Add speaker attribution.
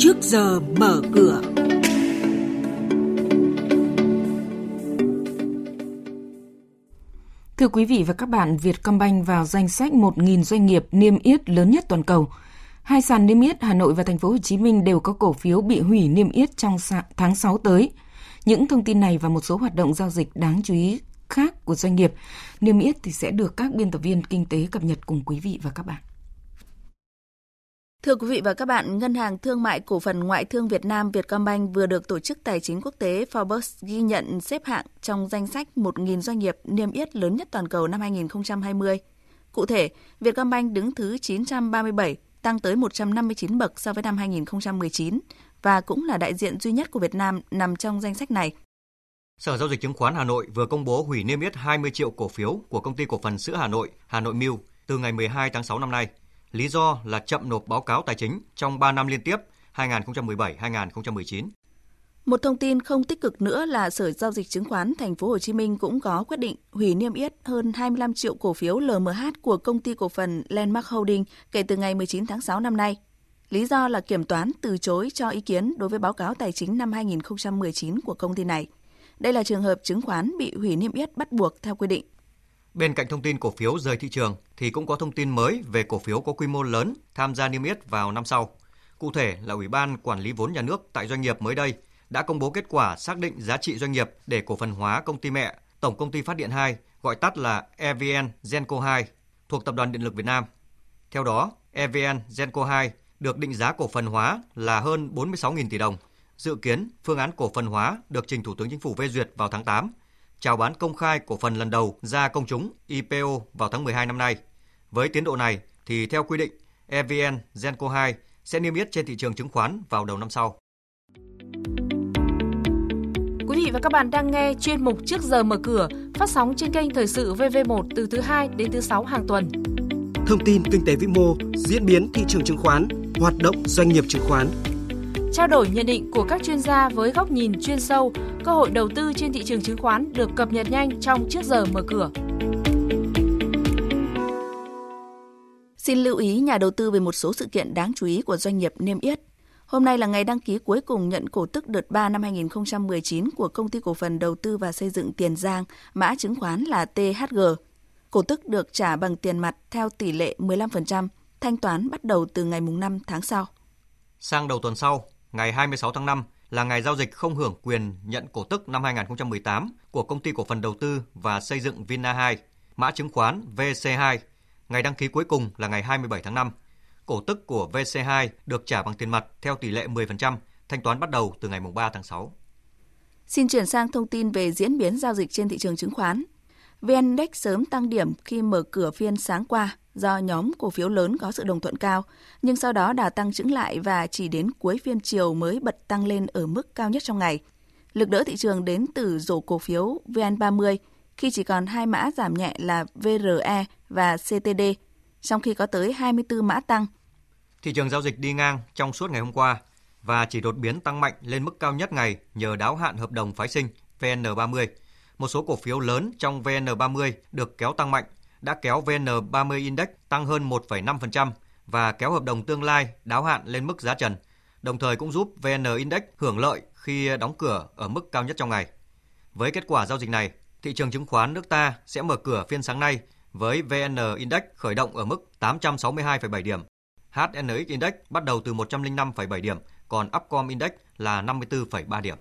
Speaker 1: trước giờ mở cửa. Thưa quý vị và các bạn, Vietcombank vào danh sách 1.000 doanh nghiệp niêm yết lớn nhất toàn cầu. Hai sàn niêm yết Hà Nội và Thành phố Hồ Chí Minh đều có cổ phiếu bị hủy niêm yết trong tháng 6 tới. Những thông tin này và một số hoạt động giao dịch đáng chú ý khác của doanh nghiệp niêm yết thì sẽ được các biên tập viên kinh tế cập nhật cùng quý vị và các bạn.
Speaker 2: Thưa quý vị và các bạn, Ngân hàng Thương mại Cổ phần Ngoại thương Việt Nam Vietcombank vừa được Tổ chức Tài chính Quốc tế Forbes ghi nhận xếp hạng trong danh sách 1.000 doanh nghiệp niêm yết lớn nhất toàn cầu năm 2020. Cụ thể, Vietcombank đứng thứ 937, tăng tới 159 bậc so với năm 2019 và cũng là đại diện duy nhất của Việt Nam nằm trong danh sách này.
Speaker 3: Sở Giao dịch Chứng khoán Hà Nội vừa công bố hủy niêm yết 20 triệu cổ phiếu của công ty cổ phần sữa Hà Nội, Hà Nội Milk từ ngày 12 tháng 6 năm nay. Lý do là chậm nộp báo cáo tài chính trong 3 năm liên tiếp 2017-2019.
Speaker 2: Một thông tin không tích cực nữa là Sở Giao dịch Chứng khoán Thành phố Hồ Chí Minh cũng có quyết định hủy niêm yết hơn 25 triệu cổ phiếu LMH của công ty cổ phần Landmark Holding kể từ ngày 19 tháng 6 năm nay. Lý do là kiểm toán từ chối cho ý kiến đối với báo cáo tài chính năm 2019 của công ty này. Đây là trường hợp chứng khoán bị hủy niêm yết bắt buộc theo quy định.
Speaker 3: Bên cạnh thông tin cổ phiếu rời thị trường thì cũng có thông tin mới về cổ phiếu có quy mô lớn tham gia niêm yết vào năm sau. Cụ thể là Ủy ban Quản lý vốn nhà nước tại doanh nghiệp mới đây đã công bố kết quả xác định giá trị doanh nghiệp để cổ phần hóa công ty mẹ Tổng công ty Phát điện 2, gọi tắt là EVN Genco 2, thuộc Tập đoàn Điện lực Việt Nam. Theo đó, EVN Genco 2 được định giá cổ phần hóa là hơn 46.000 tỷ đồng. Dự kiến phương án cổ phần hóa được trình Thủ tướng Chính phủ phê duyệt vào tháng 8 chào bán công khai cổ phần lần đầu ra công chúng IPO vào tháng 12 năm nay. Với tiến độ này thì theo quy định, EVN Genco 2 sẽ niêm yết trên thị trường chứng khoán vào đầu năm sau.
Speaker 1: Quý vị và các bạn đang nghe chuyên mục Trước giờ mở cửa phát sóng trên kênh Thời sự VV1 từ thứ 2 đến thứ 6 hàng tuần.
Speaker 4: Thông tin kinh tế vĩ mô, diễn biến thị trường chứng khoán, hoạt động doanh nghiệp chứng khoán,
Speaker 1: trao đổi nhận định của các chuyên gia với góc nhìn chuyên sâu, cơ hội đầu tư trên thị trường chứng khoán được cập nhật nhanh trong trước giờ mở cửa.
Speaker 2: Xin lưu ý nhà đầu tư về một số sự kiện đáng chú ý của doanh nghiệp niêm yết. Hôm nay là ngày đăng ký cuối cùng nhận cổ tức đợt 3 năm 2019 của Công ty Cổ phần Đầu tư và Xây dựng Tiền Giang, mã chứng khoán là THG. Cổ tức được trả bằng tiền mặt theo tỷ lệ 15%, thanh toán bắt đầu từ ngày 5 tháng sau.
Speaker 3: Sang đầu tuần sau, ngày 26 tháng 5 là ngày giao dịch không hưởng quyền nhận cổ tức năm 2018 của Công ty Cổ phần Đầu tư và Xây dựng Vina 2, mã chứng khoán VC2. Ngày đăng ký cuối cùng là ngày 27 tháng 5. Cổ tức của VC2 được trả bằng tiền mặt theo tỷ lệ 10%, thanh toán bắt đầu từ ngày 3 tháng 6.
Speaker 2: Xin chuyển sang thông tin về diễn biến giao dịch trên thị trường chứng khoán. VN Index sớm tăng điểm khi mở cửa phiên sáng qua do nhóm cổ phiếu lớn có sự đồng thuận cao, nhưng sau đó đà tăng chững lại và chỉ đến cuối phiên chiều mới bật tăng lên ở mức cao nhất trong ngày. Lực đỡ thị trường đến từ rổ cổ phiếu VN30 khi chỉ còn hai mã giảm nhẹ là VRE và CTD, trong khi có tới 24 mã tăng.
Speaker 3: Thị trường giao dịch đi ngang trong suốt ngày hôm qua và chỉ đột biến tăng mạnh lên mức cao nhất ngày nhờ đáo hạn hợp đồng phái sinh VN30. Một số cổ phiếu lớn trong VN30 được kéo tăng mạnh đã kéo VN30 Index tăng hơn 1,5% và kéo hợp đồng tương lai đáo hạn lên mức giá trần, đồng thời cũng giúp VN Index hưởng lợi khi đóng cửa ở mức cao nhất trong ngày. Với kết quả giao dịch này, thị trường chứng khoán nước ta sẽ mở cửa phiên sáng nay với VN Index khởi động ở mức 862,7 điểm. HNX Index bắt đầu từ 105,7 điểm, còn Upcom Index là 54,3 điểm.